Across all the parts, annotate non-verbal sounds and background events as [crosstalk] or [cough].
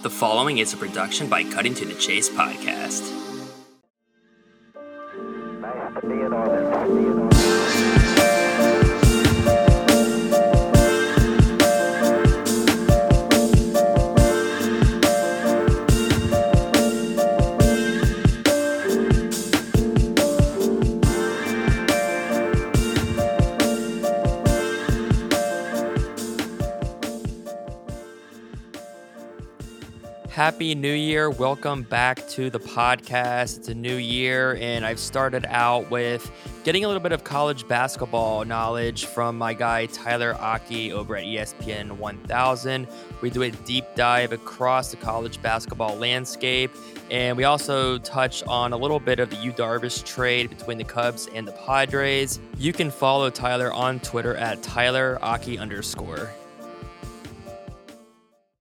The following is a production by Cutting to the Chase podcast. Happy New Year. Welcome back to the podcast. It's a new year, and I've started out with getting a little bit of college basketball knowledge from my guy Tyler Aki over at ESPN 1000. We do a deep dive across the college basketball landscape, and we also touch on a little bit of the Yu Darvish trade between the Cubs and the Padres. You can follow Tyler on Twitter at Tyler Aki underscore.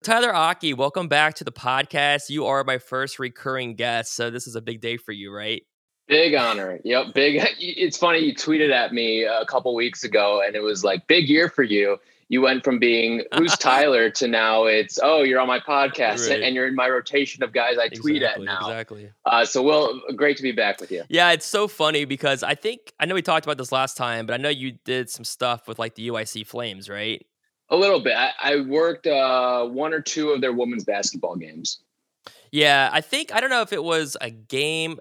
Tyler Aki, welcome back to the podcast. You are my first recurring guest, so this is a big day for you, right? Big honor. Yep. Big. [laughs] It's funny. You tweeted at me a couple weeks ago and it was like, big year for you. You went from being who's [laughs] Tyler to now it's, oh, you're on my podcast Right. and you're in my rotation of guys I tweet at Exactly, now. Exactly. Uh, so, well, great to be back with you. Yeah, it's so funny because I think I know we talked about this last time, but I know you did some stuff with like the UIC Flames, right? A little bit. I, I worked uh, one or two of their women's basketball games. Yeah, I think I don't know if it was a game.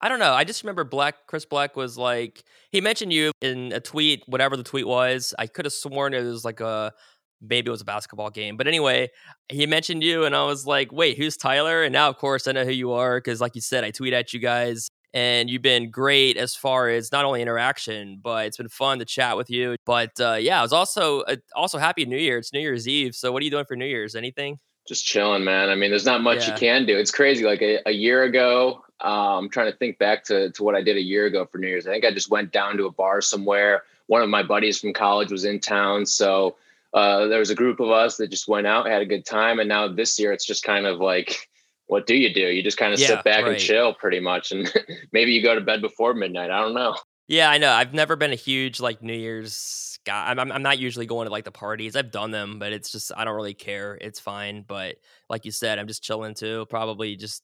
I don't know. I just remember Black Chris Black was like he mentioned you in a tweet, whatever the tweet was. I could have sworn it was like a maybe it was a basketball game, but anyway, he mentioned you, and I was like, wait, who's Tyler? And now, of course, I know who you are because, like you said, I tweet at you guys. And you've been great as far as not only interaction, but it's been fun to chat with you. But uh, yeah, I was also uh, also happy New Year. It's New Year's Eve. So what are you doing for New Year's? Anything? Just chilling, man. I mean, there's not much Yeah. you can do. It's crazy. Like a, a year ago, um, I'm trying to think back to, to what I did a year ago for New Year's. I think I just went down to a bar somewhere. One of my buddies from college was in town. So uh, there was a group of us that just went out, had a good time. And now this year, it's just kind of like, what do you do? You just kind of Yeah, sit back right. and chill pretty much. And [laughs] maybe you go to bed before midnight. I don't know. Yeah, I know. I've never been a huge like New Year's guy. I'm, I'm not usually going to like the parties. I've done them, but it's just I don't really care. It's fine. But like you said, I'm just chilling too. Probably just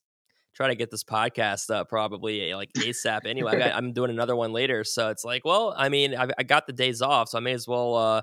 try to get this podcast up probably eh, like ASAP. Anyway, I I'm doing another one later, so it's like, well, I mean, I, I got the days off, so I may as well. uh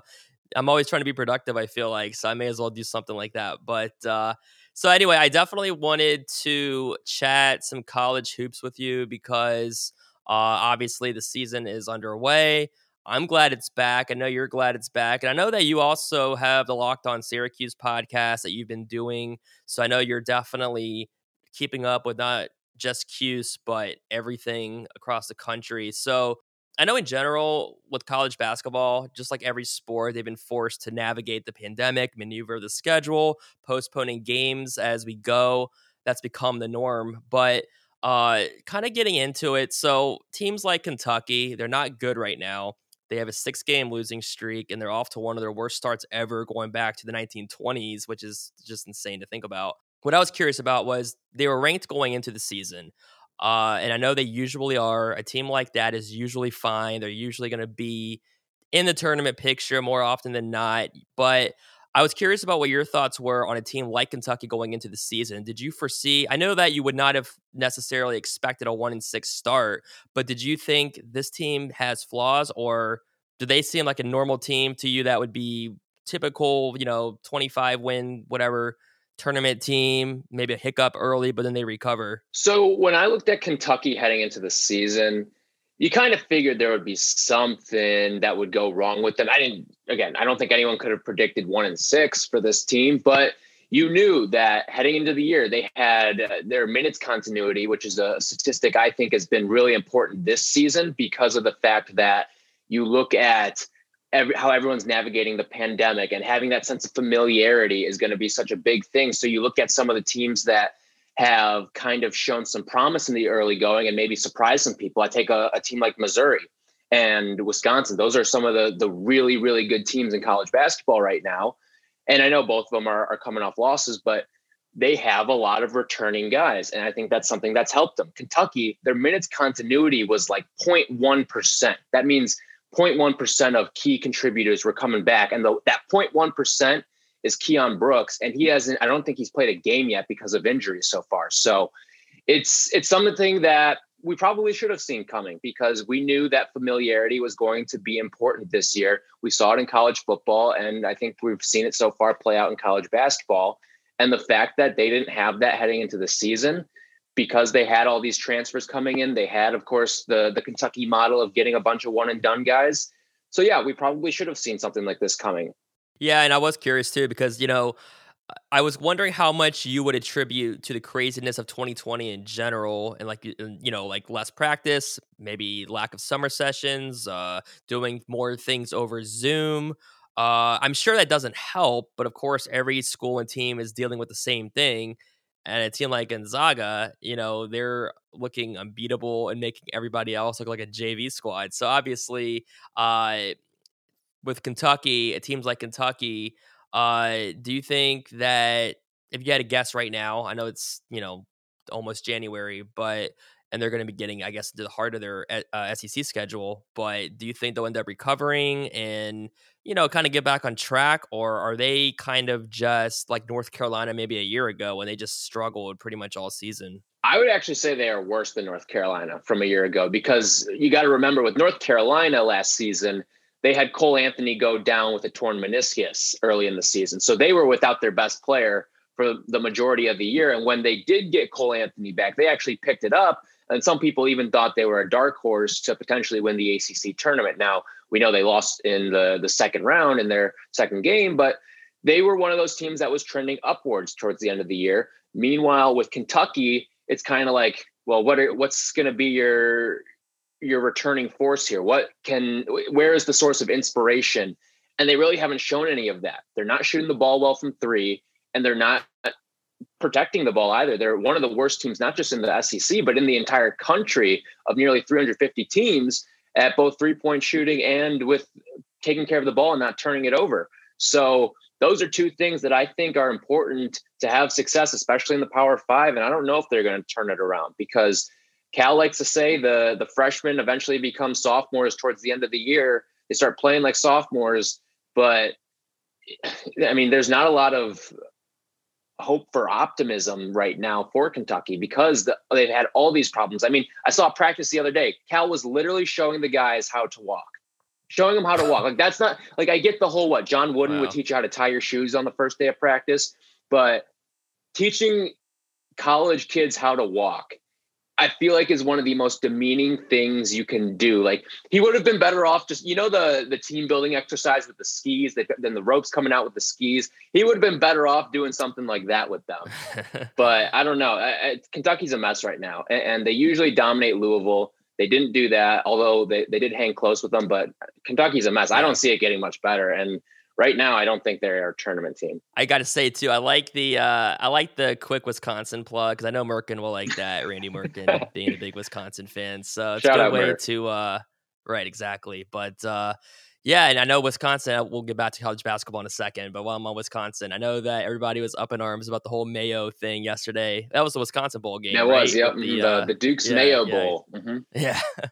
I'm always trying to be productive. I feel like so I may as well do something like that. But uh so anyway, I definitely wanted to chat some college hoops with you because. Uh, obviously, the season is underway. I'm glad it's back. I know you're glad it's back. And I know that you also have the Locked On Syracuse podcast that you've been doing. So I know you're definitely keeping up with not just Cuse, but everything across the country. So I know in general with college basketball, just like every sport, they've been forced to navigate the pandemic, maneuver the schedule, postponing games as we go. That's become the norm. But uh, kind of getting into it. So teams like Kentucky, they're not good right now. They have a six game losing streak and they're off to one of their worst starts ever going back to the 1920s, which is just insane to think about. What I was curious about was they were ranked going into the season. Uh, and I know they usually are. A team like that is usually fine. They're usually going to be in the tournament picture more often than not. But I was curious about what your thoughts were on a team like Kentucky going into the season. Did you foresee? I know that you would not have necessarily expected a one in six start, but did you think this team has flaws, or do they seem like a normal team to you that would be typical, you know, twenty five win whatever tournament team, maybe a hiccup early, but then they recover? So when I looked at Kentucky heading into the season, you kind of figured there would be something that would go wrong with them. I didn't, again, I don't think anyone could have predicted one and six for this team, but you knew that heading into the year, they had uh, their minutes continuity, which is a statistic I think has been really important this season because of the fact that you look at every, how everyone's navigating the pandemic and having that sense of familiarity is going to be such a big thing. So you look at some of the teams that have kind of shown some promise in the early going and maybe surprised some people. I take a, a team like Missouri and Wisconsin. Those are some of the the really really good teams in college basketball right now. And I know both of them are, are coming off losses, but they have a lot of returning guys. And I think that's something that's helped them. Kentucky, their minutes continuity was like 0.1%. That means 0.1% of key contributors were coming back. And the, that 0.1% is Keion Brooks, and he hasn't. I don't think he's played a game yet because of injuries so far. So it's it's something that we probably should have seen coming because we knew that familiarity was going to be important this year. We saw it in college football, and I think we've seen it so far play out in college basketball. And the fact that they didn't have that heading into the season because they had all these transfers coming in, they had, of course, the the Kentucky model of getting a bunch of one and done guys. So yeah, we probably should have seen something like this coming. Yeah, and I was curious too because you know I was wondering how much you would attribute to the craziness of 2020 in general, and like you know, like less practice, maybe lack of summer sessions, uh, doing more things over Zoom. Uh, I'm sure that doesn't help, but of course, every school and team is dealing with the same thing. And a team like Gonzaga, you know, they're looking unbeatable and making everybody else look like a JV squad. So obviously, uh, with Kentucky, teams like Kentucky, uh, do you think that if you had a guess right now, I know it's you know almost January, but and they're going to be getting, I guess, to the heart of their uh, SEC schedule. But do you think they'll end up recovering and you know kind of get back on track, or are they kind of just like North Carolina maybe a year ago when they just struggled pretty much all season? I would actually say they are worse than North Carolina from a year ago because you got to remember with North Carolina last season they had Cole Anthony go down with a torn meniscus early in the season. So they were without their best player for the majority of the year. And when they did get Cole Anthony back, they actually picked it up. And some people even thought they were a dark horse to potentially win the ACC tournament. Now, we know they lost in the, the second round in their second game, but they were one of those teams that was trending upwards towards the end of the year. Meanwhile, with Kentucky, it's kind of like, well, what are, what's going to be your your returning force here? What can where is the source of inspiration? And they really haven't shown any of that. They're not shooting the ball well from three, and they're not protecting the ball either. They're one of the worst teams, not just in the SEC, but in the entire country of nearly 350 teams at both three point shooting and with taking care of the ball and not turning it over. So those are two things that I think are important to have success, especially in the Power Five. And I don't know if they're going to turn it around because Cal likes to say the the freshmen eventually become sophomores towards the end of the year. They start playing like sophomores, but I mean, there's not a lot of hope for optimism right now for Kentucky because the, they've had all these problems. I mean, I saw practice the other day. Cal was literally showing the guys how to walk, showing them how to walk. Like that's not like I get the whole what John Wooden wow. would teach you how to tie your shoes on the first day of practice, but teaching college kids how to walk I feel like is one of the most demeaning things you can do. Like he would have been better off just you know the the team building exercise with the skis, then the ropes coming out with the skis. He would have been better off doing something like that with them. [laughs] but I don't know. I, I, Kentucky's a mess right now, and, and, they usually dominate Louisville. They didn't do that, although they, they did hang close with them. But Kentucky's a mess. I don't see it getting much better. And right now I don't think they're a tournament team. I got to say too, I like the uh, I like the quick Wisconsin plug because I know Merkin will like that. Randy Merkin [laughs] being a big Wisconsin fan, so it's Shout a good way to uh, right exactly. But uh, yeah, and I know Wisconsin. We'll get back to college basketball in a second, but while I'm on Wisconsin, I know that everybody was up in arms about the whole Mayo thing yesterday. That was the Wisconsin bowl game. That right? was yep, the, uh, the, Duke's yeah, Mayo yeah, Bowl. Mm-hmm. Yeah. [laughs]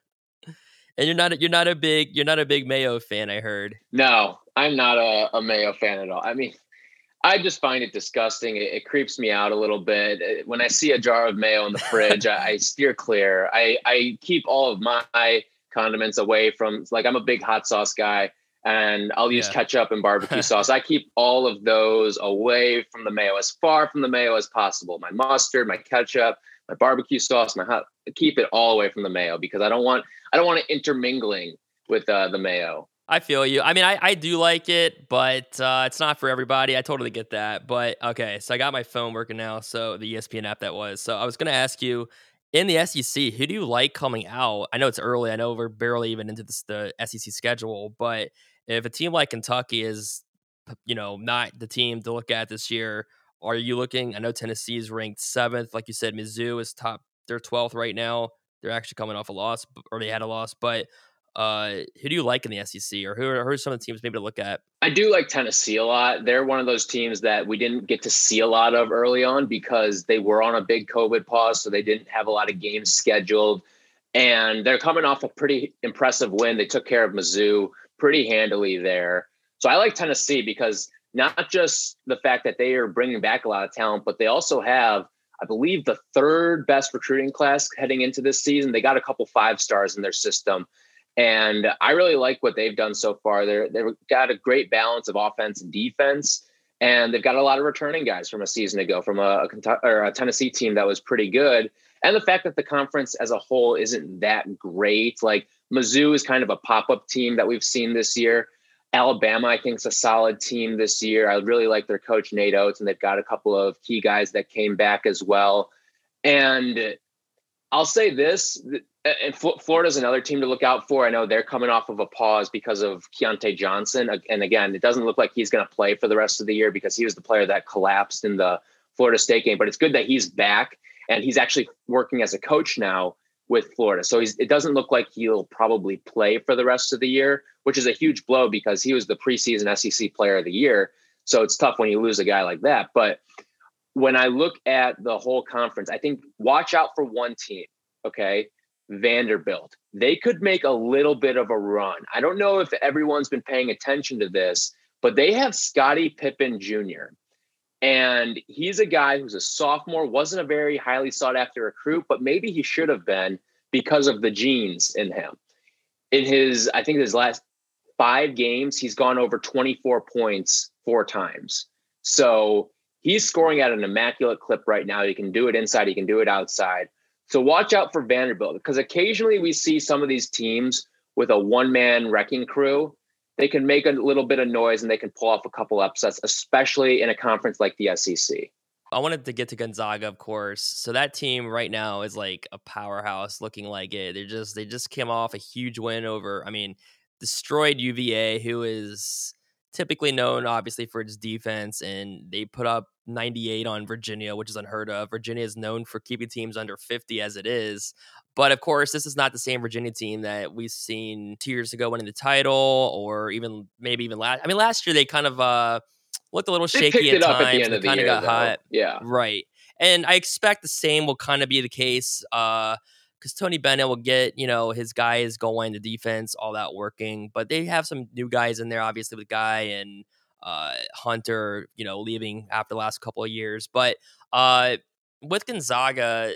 and you're not you're not a big you're not a big Mayo fan, I heard. No, I'm not a, a Mayo fan at all. I mean, I just find it disgusting. It, it, creeps me out a little bit. When I see a jar of mayo in the fridge, I, I, [laughs] steer clear. I, I keep all of my condiments away from, like, I'm a big hot sauce guy and I'll use yeah. ketchup and barbecue [laughs] sauce. I keep all of those away from the mayo, as far from the mayo as possible. My mustard, my ketchup, my barbecue sauce, my hot, I keep it all away from the mayo because I don't want, I don't want it intermingling with uh, the mayo. I feel you. I mean, I, I do like it, but uh, it's not for everybody. I totally get that. But okay, so I got my phone working now. So the ESPN app that was. So I was going to ask you in the SEC, who do you like coming out? I know it's early. I know we're barely even into this, the SEC schedule, but if a team like Kentucky is, you know, not the team to look at this year, are you looking? I know Tennessee is ranked seventh. Like you said, Mizzou is top. They're 12th right now. They're actually coming off a loss, or they had a loss, but uh, who do you like in the SEC, or who are, who are some of the teams maybe to look at? I do like Tennessee a lot. They're one of those teams that we didn't get to see a lot of early on because they were on a big COVID pause, so they didn't have a lot of games scheduled. And they're coming off a pretty impressive win. They took care of Mizzou pretty handily there. So I like Tennessee because not just the fact that they are bringing back a lot of talent, but they also have, I believe, the third best recruiting class heading into this season. They got a couple five stars in their system. And I really like what they've done so far. They're, they've got a great balance of offense and defense. And they've got a lot of returning guys from a season ago from a, a, a Tennessee team that was pretty good. And the fact that the conference as a whole isn't that great. Like Mizzou is kind of a pop up team that we've seen this year. Alabama, I think, is a solid team this year. I really like their coach, Nate Oats, and they've got a couple of key guys that came back as well. And I'll say this, and Florida's another team to look out for. I know they're coming off of a pause because of Keyontae Johnson. And again, it doesn't look like he's going to play for the rest of the year because he was the player that collapsed in the Florida State game. But it's good that he's back and he's actually working as a coach now with Florida. So it doesn't look like he'll probably play for the rest of the year, which is a huge blow because he was the preseason SEC player of the year. So it's tough when you lose a guy like that. But when I look at the whole conference, I think watch out for one team. Okay. Vanderbilt. They could make a little bit of a run. I don't know if everyone's been paying attention to this, but they have Scottie Pippen Jr. And he's a guy who's a sophomore, wasn't a very highly sought after recruit, but maybe he should have been because of the genes in him. In his, I think his last five games, he's gone over 24 points four times. So he's scoring at an immaculate clip right now. He can do it inside, he can do it outside. So watch out for Vanderbilt because occasionally we see some of these teams with a one man wrecking crew they can make a little bit of noise and they can pull off a couple upsets, especially in a conference like the SEC. I wanted to get to Gonzaga, of course. So that team right now is like a powerhouse, looking like it. They just they just came off a huge win over. I mean, destroyed UVA, who is typically known obviously for its defense, and they put up 98 on Virginia, which is unheard of. Virginia is known for keeping teams under 50 as it is. But of course, this is not the same Virginia team that we've seen two years ago winning the title, or even maybe even last. I mean, last year they kind of uh, looked a little they shaky at times. At kind of got though. hot. Yeah, right. And I expect the same will kind of be the case. Uh, because Tony Bennett will get you know his guys going, the defense, all that working. But they have some new guys in there, obviously with Guy and uh, Hunter, you know, leaving after the last couple of years. But uh, with Gonzaga,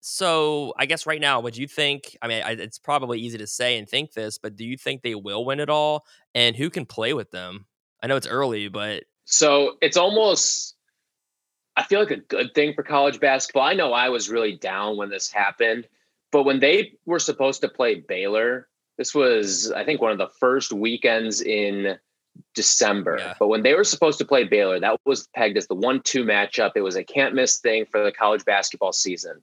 so I guess right now, would you think? I mean, I, it's probably easy to say and think this, but do you think they will win it all? And who can play with them? I know it's early, but so it's almost. I feel like a good thing for college basketball. I know I was really down when this happened, but when they were supposed to play Baylor, this was I think one of the first weekends in December. Yeah. But when they were supposed to play Baylor, that was pegged as the one-two matchup. It was a can't miss thing for the college basketball season.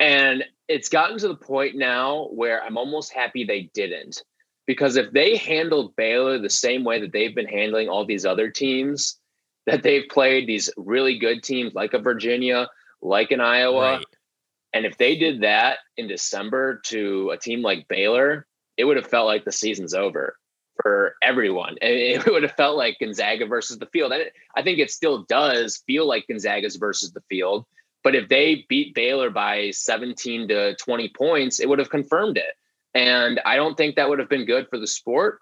And it's gotten to the point now where I'm almost happy they didn't. Because if they handled Baylor the same way that they've been handling all these other teams that they've played, these really good teams like a Virginia, like an Iowa, right. And if they did that in December to a team like Baylor, it would have felt like the season's over for everyone. [laughs] It would have felt like Gonzaga versus the field. I think it still does feel like Gonzaga's versus the field. But if they beat Baylor by 17 to 20 points, it would have confirmed it. And I don't think that would have been good for the sport.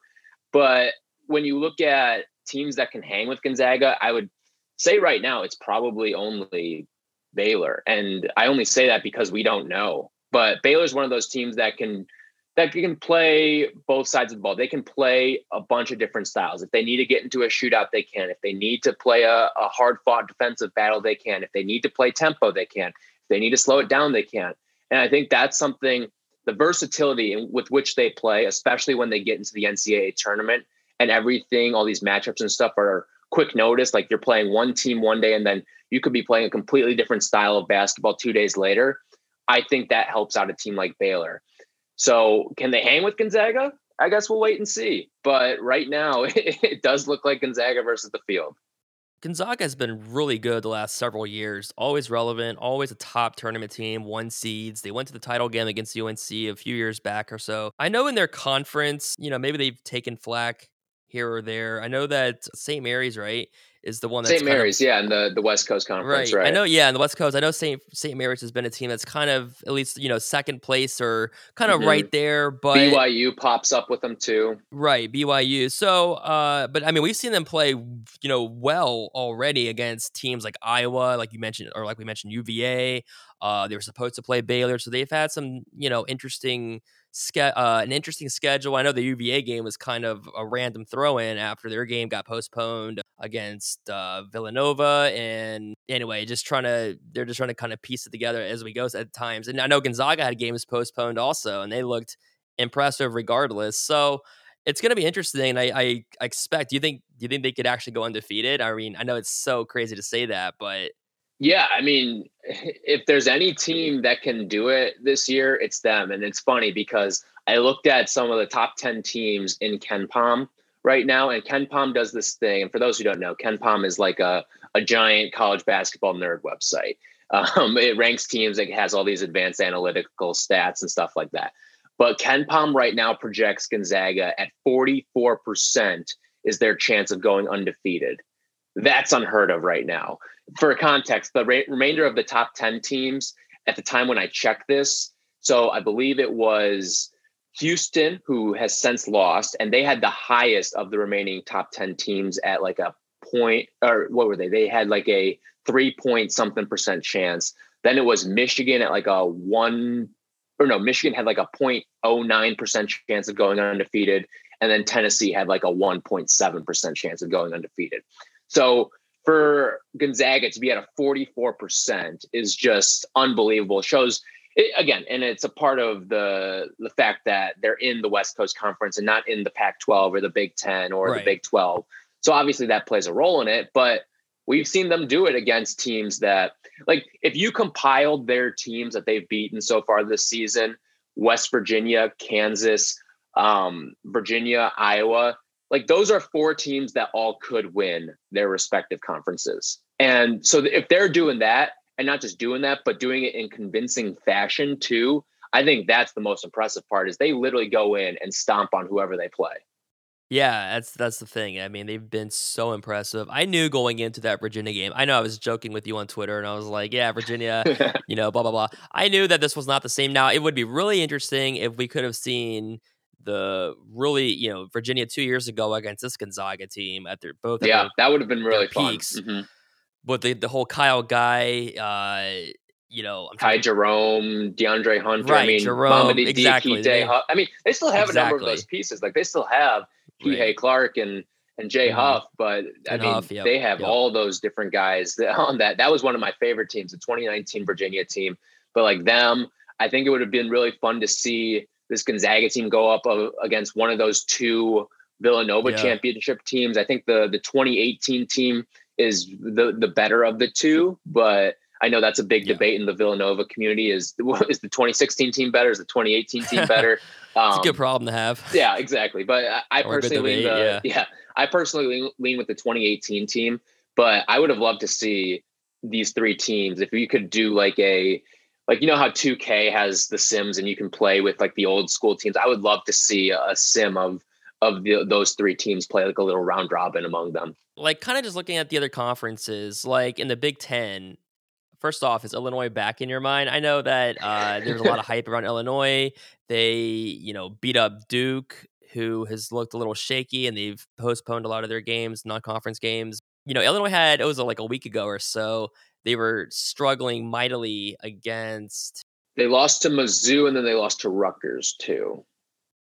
But when you look at teams that can hang with Gonzaga, I would say right now it's probably only Baylor. And I only say that because we don't know. But Baylor's one of those teams that can that can play both sides of the ball. They can play a bunch of different styles. If they need to get into a shootout, they can. If they need to play a, a hard fought defensive battle, they can. If they need to play tempo, they can. If they need to slow it down, they can. And I think that's something the versatility in, with which they play, especially when they get into the NCAA tournament and everything, all these matchups and stuff are quick notice. Like you're playing one team one day and then you could be playing a completely different style of basketball two days later. I think that helps out a team like Baylor. So can they hang with Gonzaga? I guess we'll wait and see. But right now, [laughs] it, does look like Gonzaga versus the field. Gonzaga has been really good the last several years. Always relevant, always a top tournament team, one seeds. They went to the title game against UNC a few years back or so. I know in their conference, you know, maybe they've taken flack here or there. I know that St. Mary's, right, is the one that's St. kind of- Mary's, yeah, and the the West Coast Conference, right? I know, yeah, in the West Coast, I know St. St. Mary's has been a team that's kind of at least you know second place or kind of Mhm. right there, but BYU pops up with them too. right BYU. So, uh, but I mean, we've seen them play, you know, well already against teams like Iowa, like you mentioned, or like we mentioned UVA. Uh, they were supposed to play Baylor, so they've had some, you know, interesting ske- uh, an interesting schedule. I know the UVA game was kind of a random throw in after their game got postponed against uh, Villanova. And anyway, just trying to, they're just trying to kind of piece it together as we go at times. And I know Gonzaga had games postponed also, and they looked impressive regardless. So it's going to be interesting. I, I expect, do you think, do you think they could actually go undefeated? I mean, I know it's so crazy to say that, but Yeah, I mean, if there's any team that can do it this year, it's them. And it's funny because I looked at some of the top 10 teams in KenPom right now, and KenPom does this thing. And for those who don't know, KenPom is like a, a giant college basketball nerd website. [laughs] Um, it ranks teams, it has all these advanced analytical stats and stuff like that. But KenPom right now projects Gonzaga at 44% is their chance of going undefeated. That's unheard of right now for context, the re- remainder of the top 10 teams at the time when I checked this, so I believe it was Houston, who has since lost, and they had the highest of the remaining top 10 teams at like a point, or what were they? They had like a three point something percent chance. Then it was Michigan at like a one, or no, Michigan had like a 0.09% chance of going undefeated. And then Tennessee had like a 1.7% chance of going undefeated. So for Gonzaga to be at a 44% is just unbelievable. It shows it, again, and it's a part of the the fact that they're in the West Coast Conference and not in the Pac-12 or the Big 10 or Right. the Big 12. So obviously that plays a role in it, but we've seen them do it against teams that like if you compiled their teams that they've beaten so far this season, West Virginia, Kansas, um, Virginia, Iowa, like those are four teams that all could win their respective conferences. And so if they're doing that and not just doing that, but doing it in convincing fashion too, I think that's the most impressive part is they literally go in and stomp on whoever they play. Yeah, that's that's the thing. I mean, they've been so impressive. I knew going into that Virginia game. I know I was joking with you on Twitter, and I was like, "Yeah, Virginia, [laughs] you know, blah blah blah." I knew that this was not the same. Now, it would be really interesting if we could have seen the really, you know, Virginia two years ago against this Gonzaga team at their both. yeah, their- that would have been really fun. peaks. Mhm. with the the whole Kyle Guy, uh, you know, I'm Ty Jerome, DeAndre Hunter. Right, I mean, Jerome, Mamadi exactly. Huff. I mean, they still have a number of those pieces. Like they still have Right. Kihei Clark and and Jay Mhm. Huff, but I And mean, Huff, yep, they have yep. all those different guys that, [laughs] on that. That was one of my favorite teams, the 2019 Virginia team. But like them, I think it would have been really fun to see this Gonzaga team go up uh, against one of those two Villanova Yeah. championship teams. I think the the 2018 team is the the better of the two, but I know that's a big Yeah. debate in the Villanova community. Is [laughs] is the 2016 team better? Is the 2018 team [laughs] better? It's a Um, good problem to have. yeah, exactly. But I, I Or a good personally lean debate, the yeah. I personally lean, lean with the 2018 team. But I would have loved to see these three teams if you could do like a like you know how 2K has the Sims and you can play with like the old school teams. I would love to see a sim of of the, those three teams play like a little round robin among them. like kind of just looking at the other conferences, like in the Big Ten. First off, is Illinois back in your mind? I know that uh, there's a lot of [laughs] hype around Illinois. They, you know, beat up Duke, who has looked a little shaky, and they've postponed a lot of their games, non-conference games. You know, Illinois had it was like a week ago or so. They were struggling mightily against They lost to Mizzou and then they lost to Rutgers too.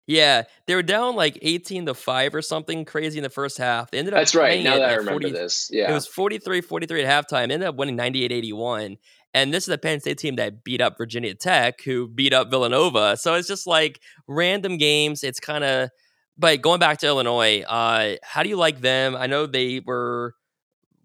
Yeah, they were down like 18 to 5 or something crazy in the first half. They ended up That's right. Now it that I remember 40 this, It was 43 43 at halftime. Ended up winning 98 81. And this is the Penn State team that beat up Virginia Tech, who beat up Villanova. So it's just like random games. It's kind of, but going back to Illinois, uh, how do you like them? I know they were,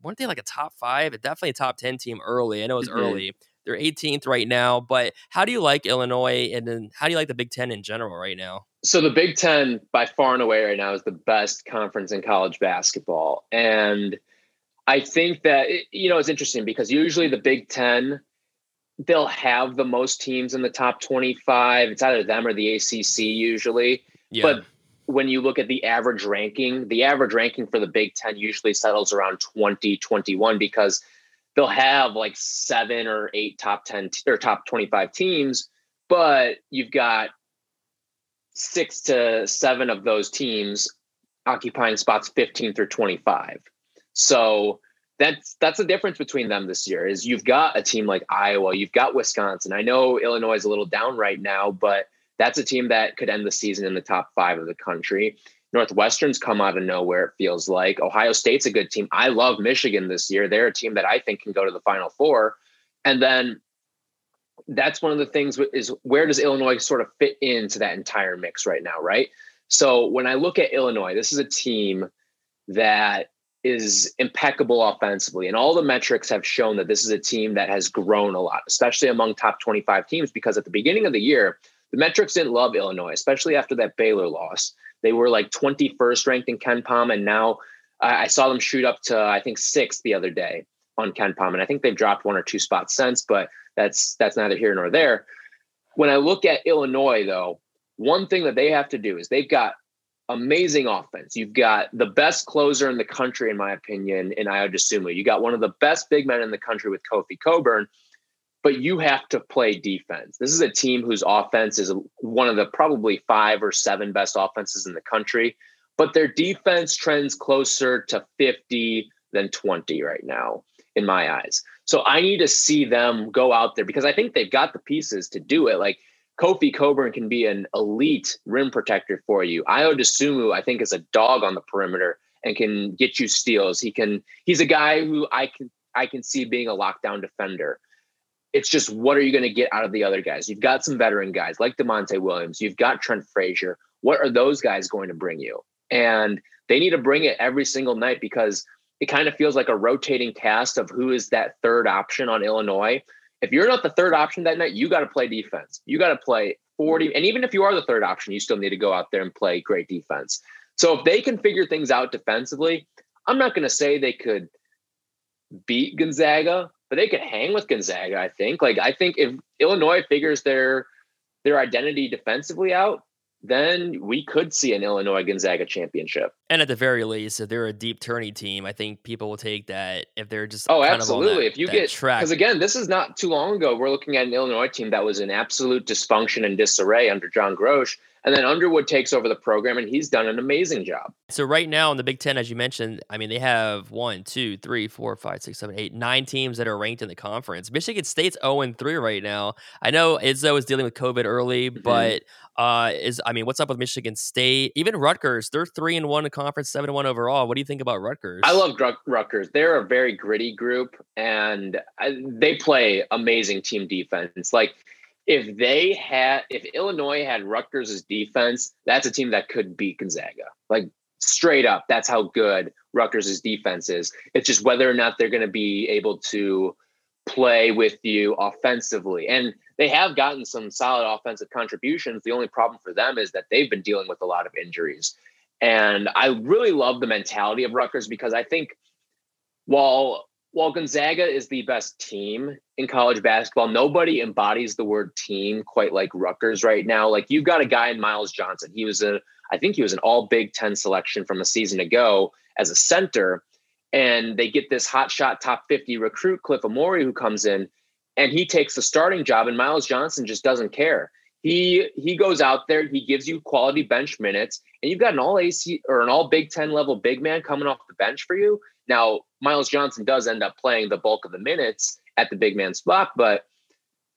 weren't they like a top five? Definitely a top 10 team early. I know it's Mhm. early. They're 18th right now. But how do you like Illinois? And then how do you like the Big Ten in general right now? so the Big Ten by far and away right now is the best conference in college basketball, and I think that you know it's interesting because usually the Big Ten they'll have the most teams in the top twenty-five. It's either them or the ACC usually. Yeah. But when you look at the average ranking, the average ranking for the Big Ten usually settles around 20, 21 because they'll have like seven or eight top 10 or top 25 teams, but you've got six to seven of those teams occupying spots 15 through 25. So that's that's the difference between them this year is you've got a team like Iowa, you've got Wisconsin. I know Illinois is a little down right now, but that's a team that could end the season in the top five of the country. Northwestern's come out of nowhere, it feels like. Ohio State's a good team. I love Michigan this year. They're a team that I think can go to the final four. And then that's one of the things is where does Illinois sort of fit into that entire mix right now, right? So when I look at Illinois, this is a team that is impeccable offensively. And all the metrics have shown that this is a team that has grown a lot, especially among top 25 teams, because at the beginning of the year, the metrics didn't love Illinois, especially after that Baylor loss. They were like 21st ranked in KenPom, and now I saw them shoot up to I think sixth the other day on KenPom, and I think they've dropped one or two spots since, but that's that's neither here nor there. When I look at Illinois, though, one thing that they have to do is they've got amazing offense. You've got the best closer in the country, in my opinion, in Ayo Dosunmu. You got one of the best big men in the country with Kofi Cockburn, but you have to play defense. This is a team whose offense is one of the probably five or seven best offenses in the country, but their defense trends closer to 50 than 20 right now, in my eyes. So I need to see them go out there because I think they've got the pieces to do it. Like Kofi Cockburn can be an elite rim protector for you. Ayo Dosunmu, I think, is a dog on the perimeter and can get you steals. He can. He's a guy who I can I can see being a lockdown defender. It's just what are you going to get out of the other guys? You've got some veteran guys like Da'Monte Williams. You've got Trent Frazier. What are those guys going to bring you? And they need to bring it every single night because it kind of feels like a rotating cast of who is that third option on Illinois if you're not the third option that night, you got to play defense. You got to play 40. And even if you are the third option, you still need to go out there and play great defense. So if they can figure things out defensively, I'm not going to say they could beat Gonzaga, but they could hang with Gonzaga, I think. Like I think if Illinois figures their their identity defensively out, then we could see an Illinois Gonzaga championship. And at the very least, if they're a deep tourney team, I think people will take that if they're just oh, absolutely. That, if you get because again, this is not too long ago. We're looking at an Illinois team that was in absolute dysfunction and disarray under John Groce, and then Underwood takes over the program, and he's done an amazing job. So right now in the Big Ten, as you mentioned, I mean they have one, two, three, four, five, six, seven, eight, nine teams that are ranked in the conference. Michigan State's zero oh and three right now. I know Izzo is dealing with COVID early, mm-hmm. but uh, is I mean, what's up with Michigan State? Even Rutgers, they're three and one in conference, seven and one overall. What do you think about Rutgers? I love Rutgers. They're a very gritty group, and they play amazing team defense. Like if they had, if Illinois had Rutgers' defense, that's a team that could beat Gonzaga. Like straight up, that's how good Rutgers' defense is. It's just whether or not they're going to be able to play with you offensively. And they have gotten some solid offensive contributions. The only problem for them is that they've been dealing with a lot of injuries. And I really love the mentality of Rutgers because I think while while Gonzaga is the best team in college basketball, nobody embodies the word team quite like Rutgers right now. Like you've got a guy in Myles Johnson. He was a I think he was an all Big Ten selection from a season ago as a center and they get this hot shot top 50 recruit cliff Omoruyi who comes in and he takes the starting job and Myles johnson just doesn't care he he goes out there he gives you quality bench minutes and you've got an all ac or an all big 10 level big man coming off the bench for you now myles johnson does end up playing the bulk of the minutes at the big man spot but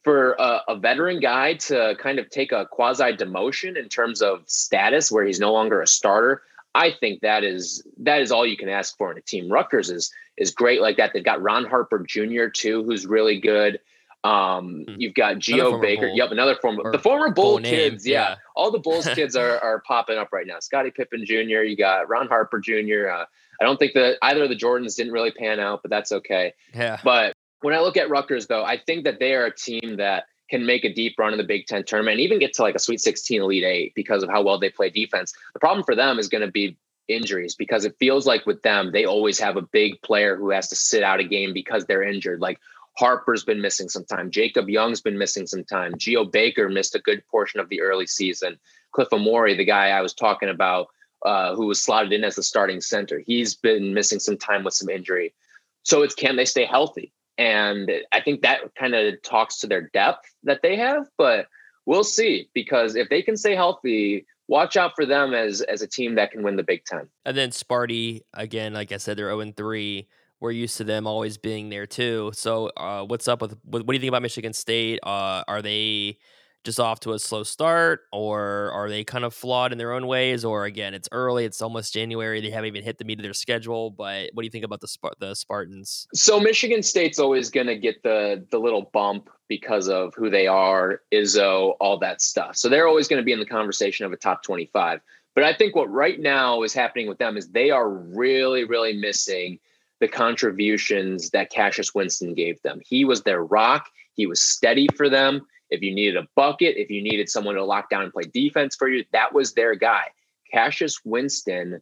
for a, a veteran guy to kind of take a quasi demotion in terms of status where he's no longer a starter I think that is that is all you can ask for in a team. Rutgers is is great like that. They've got Ron Harper Jr. too, who's really good. Um, hmm. you've got Geo Baker. Bull. Yep, another former the former Bull, Bull kids. yeah. yeah. all the Bulls [laughs] kids are are popping up right now. Scottie Pippen Jr. You got Ron Harper Jr. Uh, I don't think that either of the Jordans didn't really pan out, but that's okay. Yeah. But when I look at Rutgers, though, I think that they are a team that can make a deep run in the Big Ten tournament and even get to like a Sweet 16 Elite Eight because of how well they play defense. The problem for them is going to be injuries because it feels like with them, they always have a big player who has to sit out a game because they're injured. Like Harper's been missing some time. Jacob Young's been missing some time. Geo Baker missed a good portion of the early season. Cliff Omoruyi, the guy I was talking about, uh, who was slotted in as the starting center, he's been missing some time with some injury. So it's can they stay healthy? And I think that kind of talks to their depth that they have, but we'll see because if they can stay healthy, watch out for them as as a team that can win the Big Ten. And then Sparty, again, like I said, they're 0 3 we're used to them always being there too. So, uh, what's up with what, what, do you think about Michigan State? Uh, are they just off to a slow start, or are they kind of flawed in their own ways? Or again, it's early; it's almost January. They haven't even hit the meat of their schedule. But what do you think about the the Spartans? So, Michigan State's always going to get the the little bump because of who they are, Izzo, all that stuff. So they're always going to be in the conversation of a top twenty five. But I think what right now is happening with them is they are really, really missing the contributions that Cassius Winston gave them. He was their rock. He was steady for them. If you needed a bucket, if you needed someone to lock down and play defense for you, that was their guy. Cassius Winston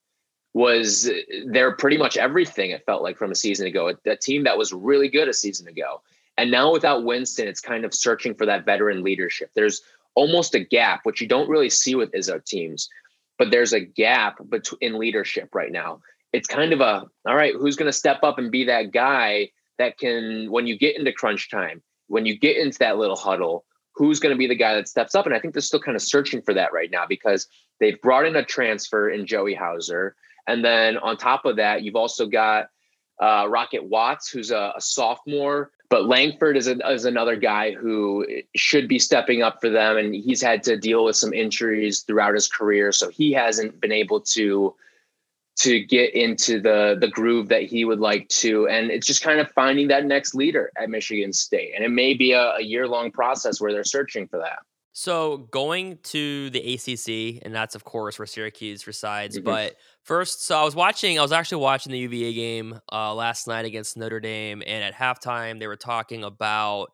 was there pretty much everything it felt like from a season ago. A, a team that was really good a season ago. And now without Winston, it's kind of searching for that veteran leadership. There's almost a gap, which you don't really see with Izzo teams, but there's a gap in leadership right now it's kind of a all right, who's going to step up and be that guy that can, when you get into crunch time, when you get into that little huddle, who's going to be the guy that steps up? And I think they're still kind of searching for that right now because they've brought in a transfer in Joey Hauser. And then on top of that, you've also got uh, Rocket Watts, who's a, a sophomore. But Langford is, a, is another guy who should be stepping up for them. And he's had to deal with some injuries throughout his career. So he hasn't been able to to get into the the groove that he would like to. And it's just kind of finding that next leader at michigan state. And it may be a, a year long process where they're searching for that. So going to the acc and that's of course where syracuse resides. Mm-hmm. but first so i was watching i was actually watching the uva game uh, last night against notre dame. And at halftime they were talking about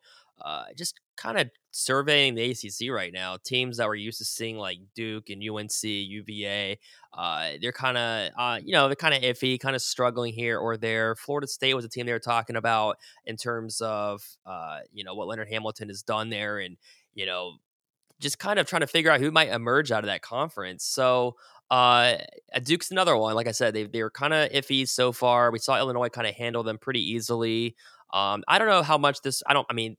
uh, just kind of surveying the ACC right now. Teams that we're used to seeing like Duke and UNC, UVA, uh, they're kind of, uh, you know, they're kind of iffy, kind of struggling here or there. Florida State was a team they were talking about in terms of, uh, you know, what Leonard Hamilton has done there, and you know, just kind of trying to figure out who might emerge out of that conference. So. Uh, Duke's another one. Like I said, they they were kind of iffy so far. We saw Illinois kind of handle them pretty easily. Um, I don't know how much this. I don't. I mean,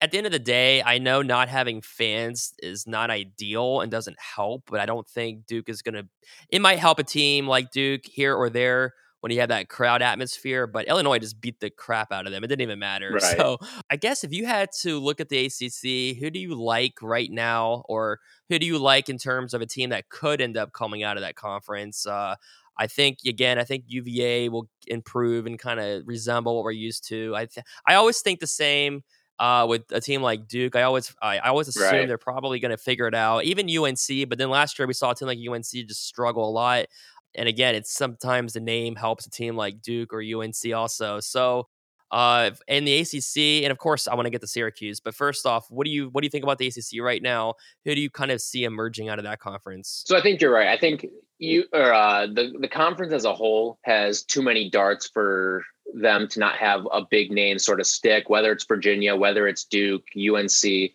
at the end of the day, I know not having fans is not ideal and doesn't help, but I don't think Duke is going to. It might help a team like Duke here or there when you have that crowd atmosphere, but Illinois just beat the crap out of them. It didn't even matter. [laughs] Right. So I guess if you had to look at the ACC, who do you like right now, or who do you like in terms of a team that could end up coming out of that conference? Uh, I think again, I think UVA will improve and kind of resemble what we're used to. I th- I always think the same uh, with a team like Duke, I always I, I always assume right. they're probably going to figure it out. Even UNC, but then last year we saw a team like UNC just struggle a lot. And again, it's sometimes the name helps a team like Duke or UNC also. So uh, in the ACC, and of course, I want to get to Syracuse. But first off, what do you what do you think about the ACC right now? Who do you kind of see emerging out of that conference? So I think you're right. I think you or uh, the the conference as a whole has too many darts for them to not have a big name sort of stick, whether it's Virginia, whether it's Duke, UNC.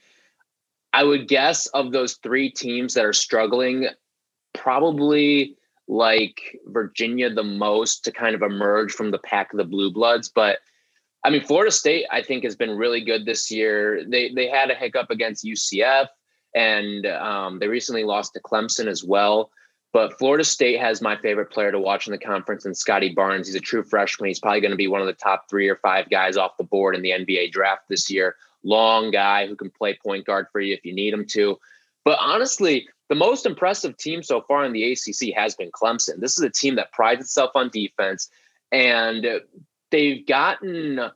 I would guess of those three teams that are struggling, probably like Virginia the most to kind of emerge from the pack of the blue bloods. But I mean, Florida State, I think, has been really good this year. They they had a hiccup against UCF, and um, they recently lost to Clemson as well. But Florida State has my favorite player to watch in the conference, and Scottie Barnes. He's a true freshman. He's probably going to be one of the top three or five guys off the board in the NBA draft this year. Long guy who can play point guard for you if you need him to. But honestly, the most impressive team so far in the ACC has been Clemson. This is a team that prides itself on defense, and they've gotten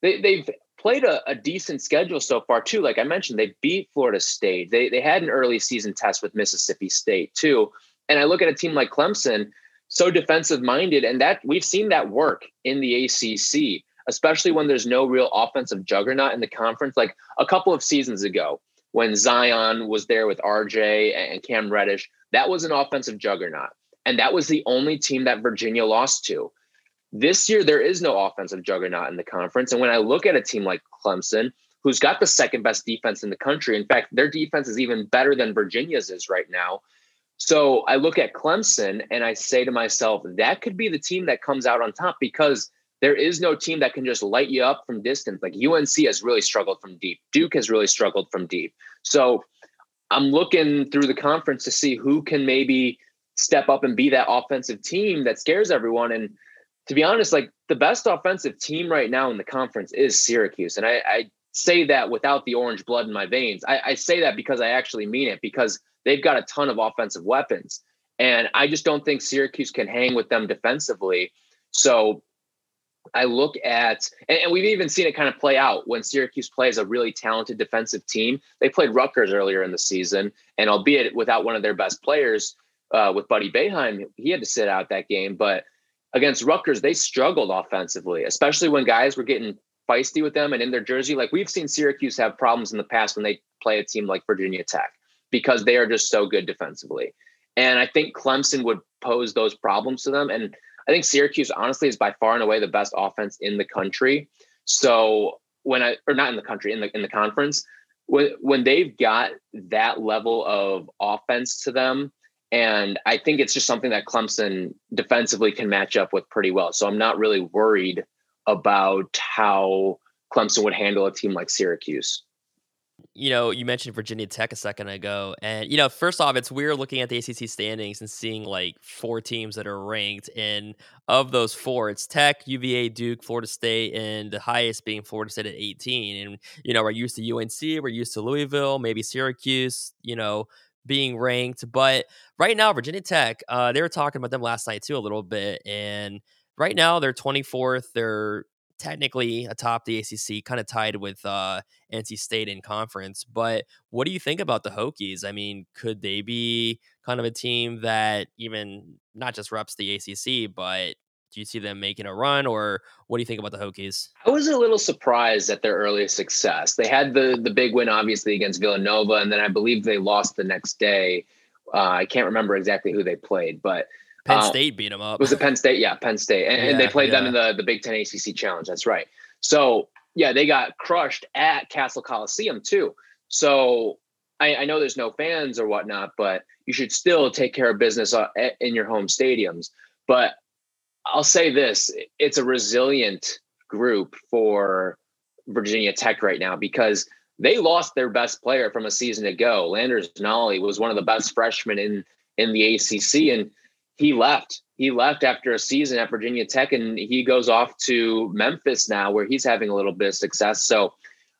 they, they've played a, a, decent schedule so far too. Like I mentioned, they beat Florida State. They they had an early season test with Mississippi State too. And I look at a team like Clemson, so defensive minded, and that we've seen that work in the ACC, especially when there's no real offensive juggernaut in the conference. Like a couple of seasons ago, when Zion was there with RJ and Cam Reddish, that was an offensive juggernaut. And that was the only team that Virginia lost to. This year, there is no offensive juggernaut in the conference. And when I look at a team like Clemson, who's got the second best defense in the country, in fact, their defense is even better than Virginia's is right now. So I look at Clemson and I say to myself, that could be the team that comes out on top because there is no team that can just light you up from distance. Like UNC has really struggled from deep, Duke has really struggled from deep. So I'm looking through the conference to see who can maybe step up and be that offensive team that scares everyone. And to be honest, like the best offensive team right now in the conference is Syracuse. And I, I say that without the orange blood in my veins. I, I say that because I actually mean it because they've got a ton of offensive weapons. And I just don't think Syracuse can hang with them defensively. So I look at, and, and, we've even seen it kind of play out when Syracuse plays a really talented defensive team. They played Rutgers earlier in the season, and albeit without one of their best players, uh, with Buddy Boeheim, he had to sit out that game. But against Rutgers, they struggled offensively, especially when guys were getting feisty with them and in their jersey. Like we've seen Syracuse have problems in the past when they play a team like Virginia Tech because they are just so good defensively. And I think Clemson would pose those problems to them. And I think Syracuse, honestly, is by far and away the best offense in the country. So when I, or not in the country, in the in the conference, when when they've got that level of offense to them, and I think it's just something that Clemson defensively can match up with pretty well. So I'm not really worried about how Clemson would handle a team like Syracuse you know, you mentioned Virginia Tech a second ago. And, you know, first off, it's weird looking at the ACC standings and seeing like four teams that are ranked. And of those four, it's Tech, UVA, Duke, Florida State, and the highest being Florida State at 18. And, you know, we're used to UNC, we're used to Louisville, maybe Syracuse, you know, being ranked. But right now, Virginia Tech, uh, they were talking about them last night too a little bit. And right now, they're 24th. They're technically atop the ACC, kind of tied with uh, NC State in conference. But what do you think about the Hokies? I mean, could they be kind of a team that even not just reps the ACC, but do you see them making a run, or what do you think about the Hokies? I was a little surprised at their early success. They had the the big win, obviously, against Villanova, and then I believe they lost the next day. Uh, I can't remember exactly who they played, but Penn um, State beat them up. Was it Penn State? Yeah, Penn State, and, yeah, and they played yeah. them in the the Big Ten ACC Challenge. That's right. So yeah, they got crushed at Cassell Coliseum too. So I, I know there's no fans or whatnot, but you should still take care of business uh, in your home stadiums. But I'll say this: it's a resilient group for Virginia Tech right now because they lost their best player from a season ago. Landers Nolley was one of the best freshmen in in the ACC, and he left. He left after a season at Virginia Tech and he goes off to Memphis now where he's having a little bit of success. So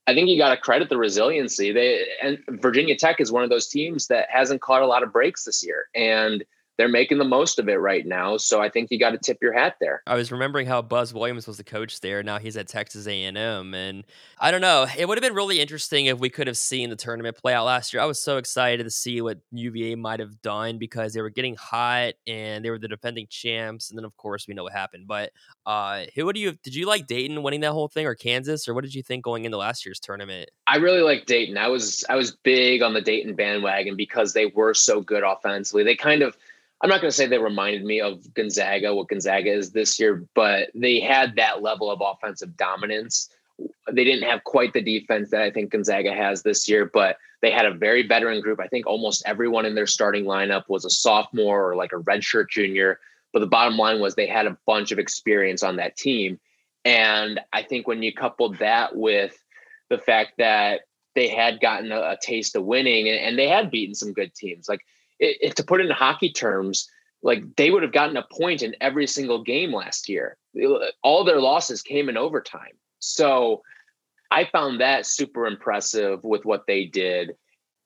I think you got to credit the resiliency. They and Virginia Tech is one of those teams that hasn't caught a lot of breaks this year. And they're making the most of it right now. So I think you got to tip your hat there. I was remembering how Buzz Williams was the coach there. Now he's at Texas A&M, and I don't know. It would have been really interesting if we could have seen the tournament play out last year. I was so excited to see what UVA might have done because they were getting hot and they were the defending champs. And then of course we know what happened. But uh, who do you did you like Dayton winning that whole thing or Kansas or what did you think going into last year's tournament? I really like Dayton. I was I was big on the Dayton bandwagon because they were so good offensively. They kind of I'm not going to say they reminded me of Gonzaga, what Gonzaga is this year, but they had that level of offensive dominance. They didn't have quite the defense that I think Gonzaga has this year, but they had a very veteran group. I think almost everyone in their starting lineup was a sophomore or like a redshirt junior. But the bottom line was they had a bunch of experience on that team. And I think when you coupled that with the fact that they had gotten a, a taste of winning and, and, they had beaten some good teams, like it, it, to put it in hockey terms, like they would have gotten a point in every single game last year. All their losses came in overtime. So I found that super impressive with what they did.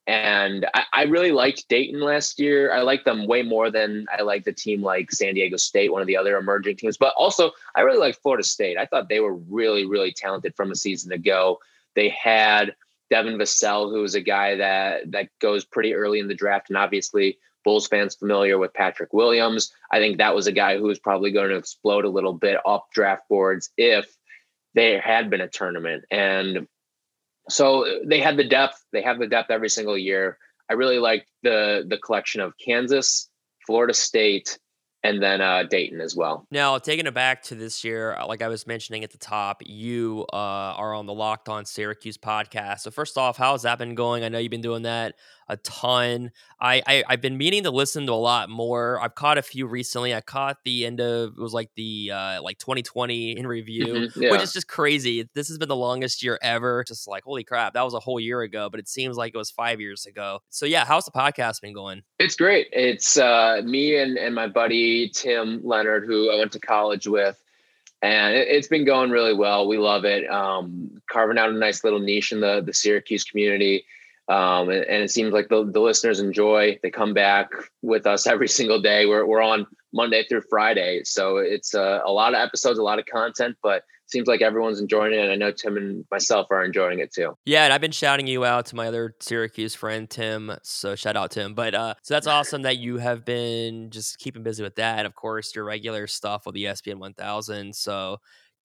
And I, I really liked Dayton last year. I liked them way more than I liked a team like San Diego State, one of the other emerging teams. But also, I really liked Florida State. I thought they were really, really talented from a season ago. They had Devin Vassell, who is a guy that that goes pretty early in the draft, and obviously Bulls fans familiar with Patrick Williams. I think that was a guy who was probably going to explode a little bit off draft boards if there had been a tournament. And so they had the depth. They have the depth every single year. I really liked the the collection of Kansas, Florida State, and then uh, Dayton as well. Now, taking it back to this year, uh, like I was mentioning at the top, you uh, are on the Locked On Syracuse podcast. So, first off, how's that been going? I know you've been doing that a ton. I, I have been meaning to listen to a lot more. I've caught a few recently. I caught the end of it was like the uh, like 2020 in review, mm-hmm, yeah. which is just crazy. This has been the longest year ever. Just like holy crap, that was a whole year ago, but it seems like it was five years ago. So yeah, how's the podcast been going? It's great. It's uh, me and and my buddy Tim Leonard, who I went to college with and it, has been going really well. We love it. Um, carving out a nice little niche in the the Syracuse community. Um, and, and, it seems like the, the listeners enjoy. They come back with us [laughs] every single day. We're, we're on Monday through Friday. So it's uh, a lot of episodes, a lot of content, but seems like everyone's enjoying it. And I know Tim and myself are enjoying it too. Yeah. And I've been shouting you out to my other Syracuse friend, Tim. So shout out to him. But uh, so that's awesome that you have been just keeping busy with that. And of course, your regular stuff with the ESPN 1000. So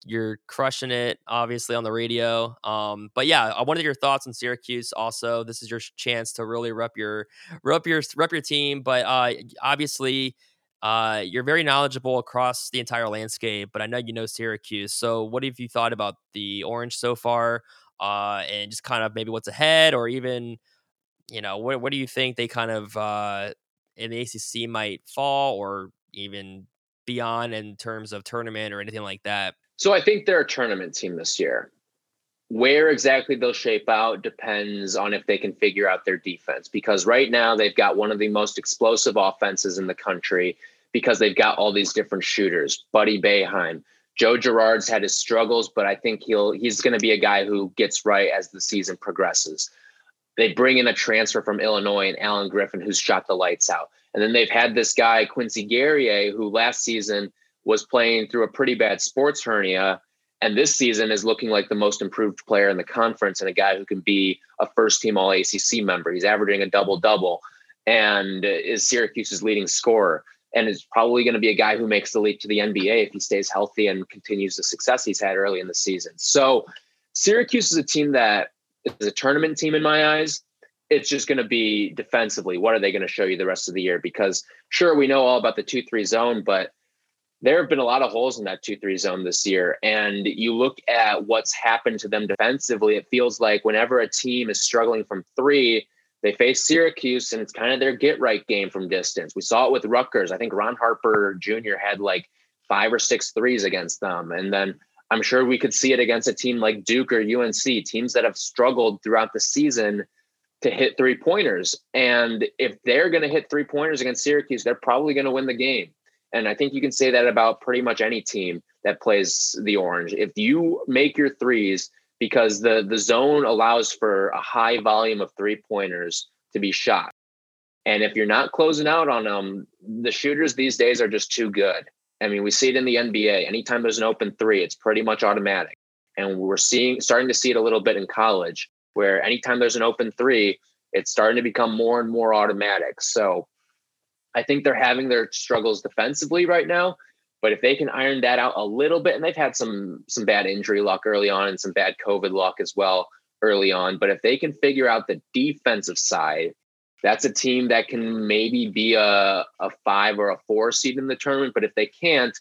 you're crushing it, obviously on the radio. Um, but yeah, I wanted your thoughts on Syracuse. Also, this is your chance to really rep your rep your rep your team. But uh, obviously, uh, you're very knowledgeable across the entire landscape. But I know you know Syracuse. So, what have you thought about the Orange so far? Uh, and just kind of maybe what's ahead, or even you know, what what do you think they kind of uh, in the ACC might fall, or even beyond in terms of tournament or anything like that? So I think they're a tournament team this year. Where exactly they'll shape out depends on if they can figure out their defense. Because right now they've got one of the most explosive offenses in the country because they've got all these different shooters. Buddy Boeheim, Joe Girard's had his struggles, but I think he'll he's going to be a guy who gets right as the season progresses. They bring in a transfer from Illinois and Alan Griffin, who's shot the lights out. And then they've had this guy, Quincy Guerrier, who last season was playing through a pretty bad sports hernia and this season is looking like the most improved player in the conference and a guy who can be a first team all ACC member. He's averaging a double double and is Syracuse's leading scorer and is probably going to be a guy who makes the leap to the NBA if he stays healthy and continues the success he's had early in the season. So Syracuse is a team that is a tournament team in my eyes. It's just going to be defensively. What are they going to show you the rest of the year? Because sure, we know all about the 2 3 zone, but there have been a lot of holes in that 2-3 zone this year and you look at what's happened to them defensively it feels like whenever a team is struggling from 3 they face Syracuse and it's kind of their get right game from distance. We saw it with Rutgers. I think Ron Harper Jr. had like five or six threes against them. And then I'm sure we could see it against a team like Duke or UNC, teams that have struggled throughout the season to hit three pointers. And if they're going to hit three pointers against Syracuse, they're probably going to win the game. And I think you can say that about pretty much any team that plays the orange. If you make your threes, because the the zone allows for a high volume of three pointers to be shot. And if you're not closing out on them, the shooters these days are just too good. I mean, we see it in the NBA. Anytime there's an open three, it's pretty much automatic. And we're seeing starting to see it a little bit in college, where anytime there's an open three, it's starting to become more and more automatic. So I think they're having their struggles defensively right now. But if they can iron that out a little bit, and they've had some some bad injury luck early on and some bad COVID luck as well early on. But if they can figure out the defensive side, that's a team that can maybe be a, a five or a four seed in the tournament. But if they can't,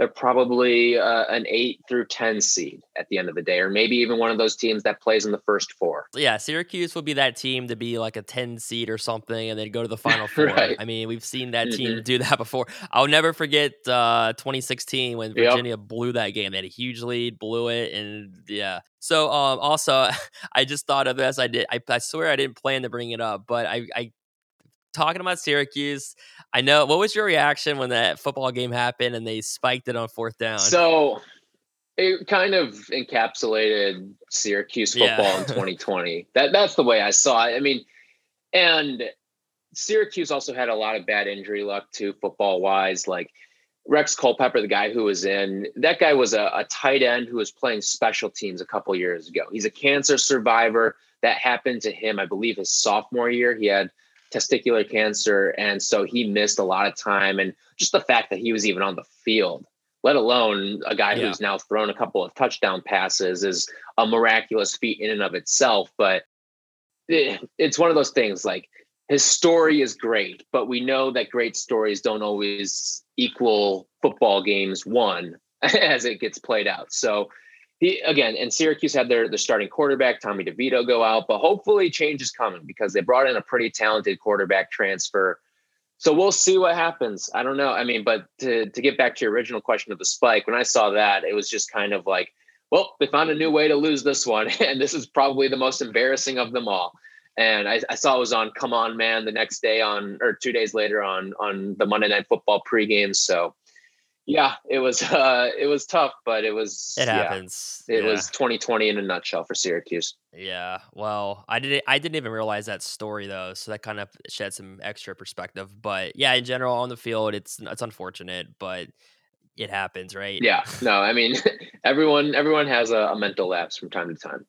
they're probably uh, an eight through 10 seed at the end of the day, or maybe even one of those teams that plays in the first four. Yeah, Syracuse would be that team to be like a 10 seed or something and then go to the [laughs] final four. right. I mean, we've seen that team mm-hmm. do that before. I'll never forget uh, 2016 when Virginia yep. blew that game. They had a huge lead, blew it, and yeah. So um, also, [laughs] I just thought of this. I did. I, I swear I didn't plan to bring it up, but I, I talking about Syracuse. I know. What was your reaction when that football game happened and they spiked it on fourth down? So it kind of encapsulated Syracuse football yeah. in [laughs] 2020. That that's the way I saw it. I mean, and Syracuse also had a lot of bad injury luck too, football wise. Like Rex Culpepper, the guy who was in, that guy was a, a tight end who was playing special teams a couple years ago. He's a cancer survivor. That happened to him, I believe, his sophomore year. He had testicular cancer. And so he missed a lot of time. And just the fact that he was even on the field, let alone a guy yeah. who's now thrown a couple of touchdown passes, is a miraculous feat in and of itself. But it, it's one of those things like his story is great, but we know that great stories don't always equal football games won [laughs] as it gets played out. So he again, and Syracuse had their their starting quarterback Tommy DeVito go out, but hopefully change is coming because they brought in a pretty talented quarterback transfer. So we'll see what happens. I don't know. I mean, but to to get back to your original question of the spike, when I saw that, it was just kind of like, well, they found a new way to lose this one, [laughs] and this is probably the most embarrassing of them all. And I, I saw it was on Come On Man the next day on or two days later on on the Monday Night Football pregame. So yeah, it was uh it was tough, but it was It yeah, happens. it Yeah. was 2020 in a nutshell for Syracuse. Yeah, well, I didn't I didn't even realize that story though, so that kind of shed some extra perspective. But yeah, in general on the field, it's it's unfortunate, but it happens, right? Yeah, no, I mean [laughs] everyone everyone has a, a mental lapse from time to time.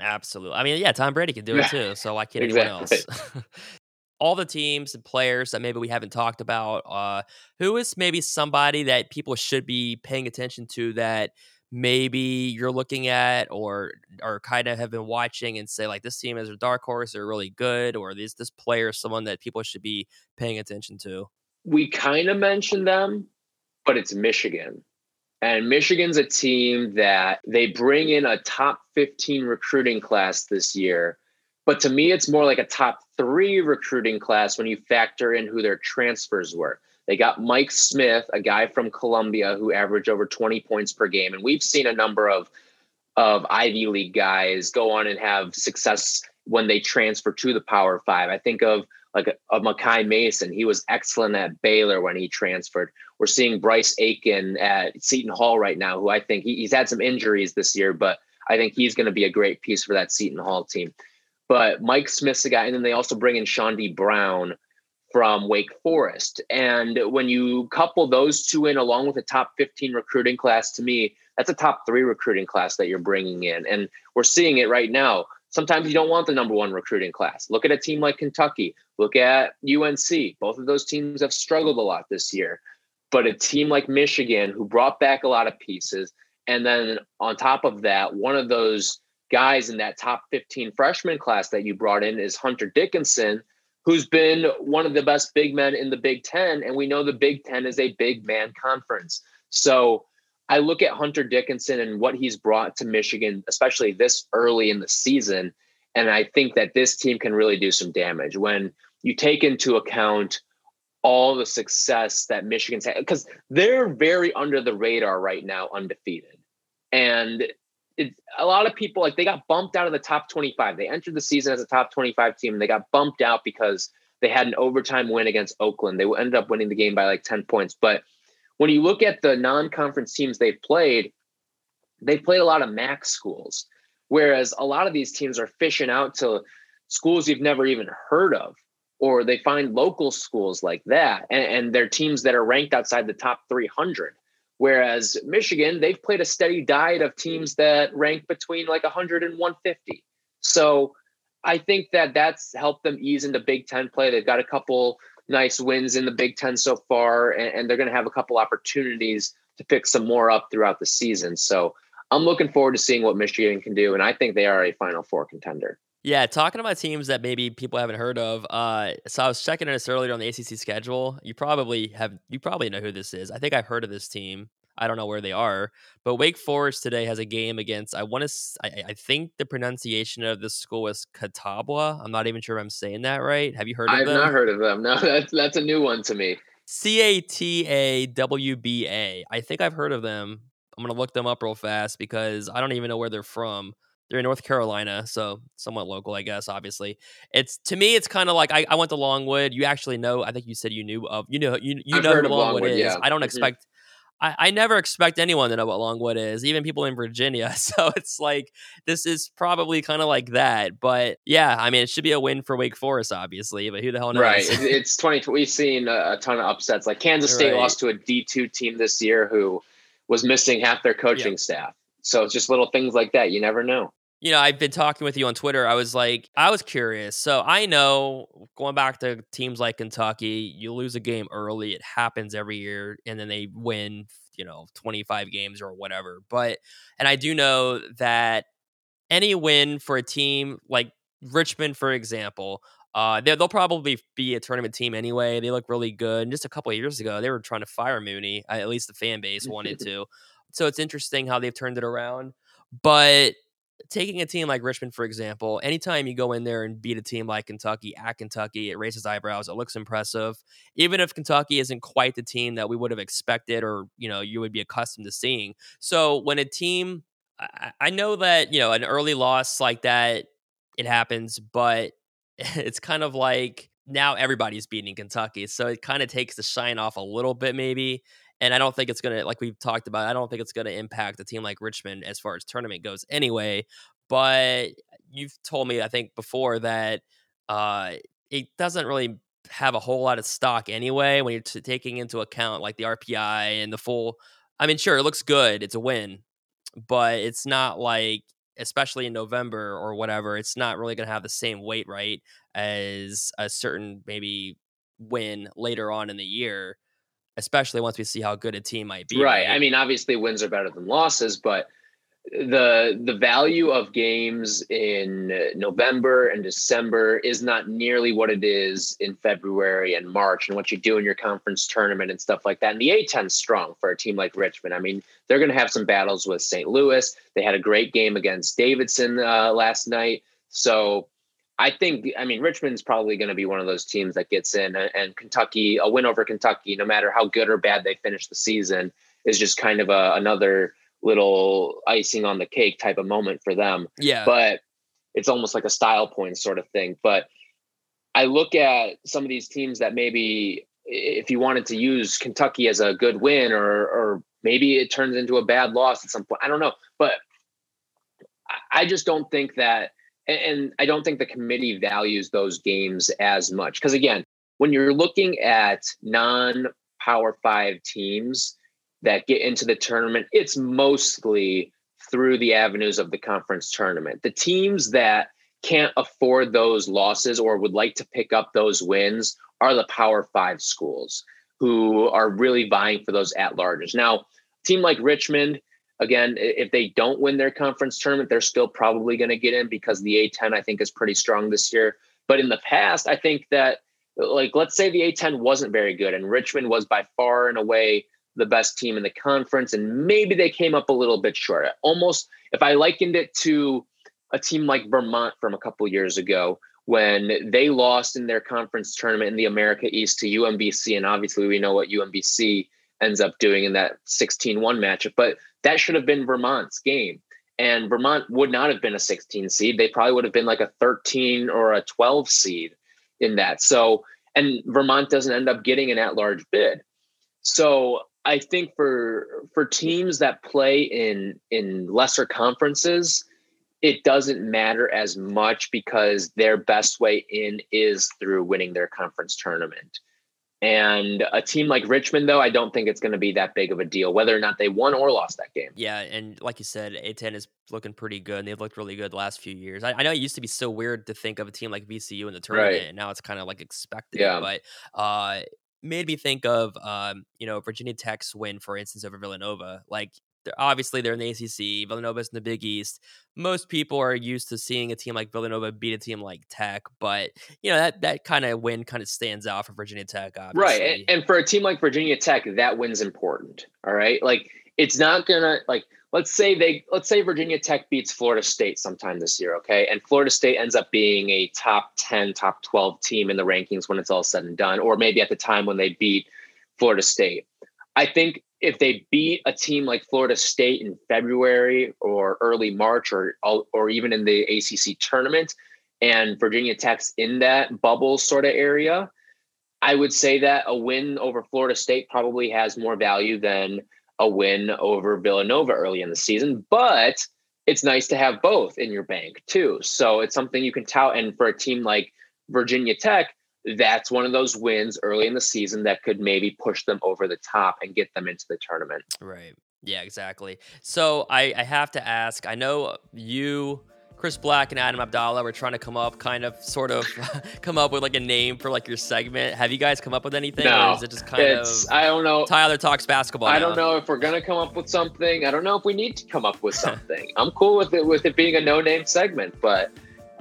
Absolutely. I mean, yeah, Tom Brady can do it too, so why can't anyone Exactly. else? [laughs] All the teams and players that maybe we haven't talked about, uh, who is maybe somebody that people should be paying attention to that maybe you're looking at or or kind of have been watching and say like this team is a dark horse, they're really good, or this this player is someone that people should be paying attention to. we kind of mentioned them, but it's Michigan. And Michigan's a team that they bring in a top 15 recruiting class this year. But to me, it's more like a top three recruiting class when you factor in who their transfers were. They got Mike Smith, a guy from Columbia who averaged over 20 points per game. And we've seen a number of, of Ivy League guys go on and have success when they transfer to the Power Five. I think of like a Makai Mason. He was excellent at Baylor when he transferred. We're seeing Bryce Aiken at Seton Hall right now, who I think he, he's had some injuries this year, but I think he's going to be a great piece for that Seton Hall team. But Mike Smith's a guy, and then they also bring in Chaundee Brown from Wake Forest. And when you couple those two in along with a top 15 recruiting class, to me, that's a top three recruiting class that you're bringing in. And we're seeing it right now. Sometimes you don't want the number one recruiting class. Look at a team like Kentucky. Look at UNC. Both of those teams have struggled a lot this year. But a team like Michigan, who brought back a lot of pieces, and then on top of that, one of those guys in that top 15 freshman class that you brought in is Hunter Dickinson, who's been one of the best big men in the Big Ten. And we know the Big Ten is a big man conference. So I look at Hunter Dickinson and what he's brought to Michigan, especially this early in the season. And I think that this team can really do some damage when you take into account all the success that Michigan's had, because they're very under the radar right now, undefeated. And it, a lot of people like they got bumped out of the top 25. They entered the season as a top 25 team and they got bumped out because they had an overtime win against Oakland. They ended up winning the game by like 10 points. But when you look at the non-conference teams they've played, they've played a lot of MAC schools, whereas a lot of these teams are fishing out to schools you've never even heard of, or they find local schools like that, and, and they're teams that are ranked outside the top 300. Whereas Michigan, they've played a steady diet of mm-hmm. teams that rank between like 100 and 150. So I think that that's helped them ease into Big Ten play. They've got a couple nice wins in the Big Ten so far, and, and they're going to have a couple opportunities to pick some more up throughout the season. So I'm looking forward to seeing what Michigan can do, and I think they are a Final Four contender. Yeah, talking about teams that maybe people haven't heard of. Uh, so I was checking this earlier on the ACC schedule. You probably have, you probably know who this is. I think I've heard of this team. I don't know where they are, but Wake Forest today has a game against. I want to. I, I think the pronunciation of this school is Catawba. I'm not even sure if I'm saying that right. Have you heard of them? I've them? not heard of them. No, [laughs] that's that's a new one to me. C A T A W B A. I think I've heard of them. I'm gonna look them up real fast because I don't even know where they're from. They're in North Carolina, so somewhat local, I guess. Obviously, it's to me, it's kind of like I, I went to Longwood. You actually know. I think you said you knew of. You know, you you I've know who Longwood, Longwood, is. yeah. I don't Mhm. expect. I, I never expect anyone to know what Longwood is, even people in Virginia. [laughs] So it's like this is probably kind of like that. But yeah, I mean, it should be a win for Wake Forest, obviously. But who the hell knows? Right. It's 20. We've seen a, ton of upsets. Like Kansas State Right. lost to a D2 team this year who was missing half their coaching staff. So it's just little things like that. You never know. You know, I've been talking with you on Twitter. I was like, I was curious. So I know going back to teams like Kentucky, you lose a game early. It happens every year, and then they win, you know, 25 games or whatever. But, and I do know that any win for a team like Richmond, for example, Uh, they- they'll probably be a tournament team anyway. They look really good. And just a couple of years ago, they were trying to fire Mooney. At least the fan base wanted [laughs] to. So it's interesting how they've turned it around. But taking a team like Richmond, for example, anytime you go in there and beat a team like Kentucky at Kentucky, it raises eyebrows. It looks impressive. Even if Kentucky isn't quite the team that we would have expected or, you know, you would be accustomed to seeing. So when a team, I, I know that, you know, an early loss like that, it happens, but [laughs] it's kind of like now everybody's beating Kentucky. So it kind of takes the shine off a little bit, maybe. And I don't think it's going to, like we've talked about, I don't think it's going to impact a team like Richmond as far as tournament goes anyway. But you've told me, I think, before that uh, it doesn't really have a whole lot of stock anyway when you're t- taking into account like the RPI and the full. I mean, sure, it looks good. It's a win, but it's not like, especially in November or whatever, it's not really going to have the same weight, right, as a certain maybe win later on in the year especially once we see how good a team might be. Right. I mean, obviously wins are better than losses, but the the value of games in November and December is not nearly what it is in February and March and what you do in your conference tournament and stuff like that. And the A10 is strong for a team like Richmond. I mean, they're going to have some battles with St. Louis. They had a great game against Davidson uh, last night. So I think, I mean, Richmond's probably going to be one of those teams that gets in, and Kentucky, a win over Kentucky, no matter how good or bad they finish the season, is just kind of a, another little icing on the cake type of moment for them. Yeah. But it's almost like a style point sort of thing. But I look at some of these teams that maybe if you wanted to use Kentucky as a good win or or maybe it turns into a bad loss at some point. I don't know. But I just don't think that and I don't think the committee values those games as much. Because again, when you're looking at non power five teams that get into the tournament, it's mostly through the avenues of the conference tournament. The teams that can't afford those losses or would like to pick up those wins are the power five schools who are really vying for those at larges. Now, team like Richmond, again, if they don't win their conference tournament, they're still probably going to get in because the A10 I think is pretty strong this year. But in the past, I think that like let's say the A10 wasn't very good and Richmond was by far and away the best team in the conference and maybe they came up a little bit short. Almost if I likened it to a team like Vermont from a couple years ago when they lost in their conference tournament in the America East to UMBC and obviously we know what UMBC ends up doing in that 16-1 matchup, but that should have been Vermont's game. And Vermont would not have been a 16 seed. They probably would have been like a 13 or a 12 seed in that. So, and Vermont doesn't end up getting an at-large bid. So I think for for teams that play in in lesser conferences, it doesn't matter as much because their best way in is through winning their conference tournament. And a team like Richmond, though, I don't think it's going to be that big of a deal, whether or not they won or lost that game. Yeah, and like you said, A10 is looking pretty good, and they've looked really good the last few years. I, I, know it used to be so weird to think of a team like VCU in the tournament, Right. and now it's kind of like expected. Yeah. But uh, made me think of um, you know Virginia Tech's win, for instance, over Villanova. Like they're, obviously they're in the ACC, Villanova's in the Big East. Most people are used to seeing a team like Villanova beat a team like Tech, but you know that that kind of win kind of stands out for Virginia Tech. Obviously. Right. And, and for a team like Virginia Tech, that win's important. All right. Like it's not gonna like let's say they let's say Virginia Tech beats Florida State sometime this year, okay? And Florida State ends up being a top 10, top 12 team in the rankings when it's all said and done, or maybe at the time when they beat Florida State. I think if they beat a team like Florida State in February or early March or or even in the ACC tournament and Virginia Tech's in that bubble sort of area, I would say that a win over Florida State probably has more value than a win over Villanova early in the season, but it's nice to have both in your bank too. So it's something you can tout. And for a team like Virginia Tech, that's one of those wins early in the season that could maybe push them over the top and get them into the tournament. Right. Yeah, exactly. So I, I have to ask, I know you, Chris Black, and Adam Abdallah were trying to come up, kind of, sort of, [laughs] come up with like a name for like your segment. Have you guys come up with anything? No, or is it just kind It's of I don't know. Tyler talks basketball? I now? don't know if we're gonna come up with something. I don't know if we need to come up with something. I'm cool with it with it being a no-name segment, but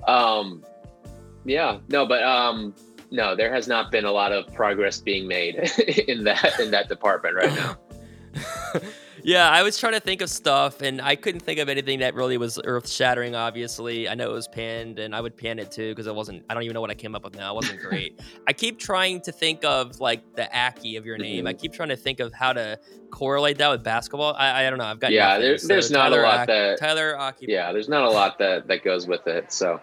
um Yeah, no, but um, no, there has not been a lot of progress being made [laughs] in that in that department right now. [laughs] yeah, I was trying to think of stuff, and I couldn't think of anything that really was earth shattering. Obviously, I know it was panned, and I would pan it too because it wasn't. I don't even know what I came up with now. It wasn't [laughs] great. I keep trying to think of like the Aki of your name. I Mhm. keep trying to think of how to correlate that with basketball. I, I don't know. I've got Yeah, nothing. there- So there's not a lot that- Tyler Aki. Yeah, there's not a lot that that goes with it. So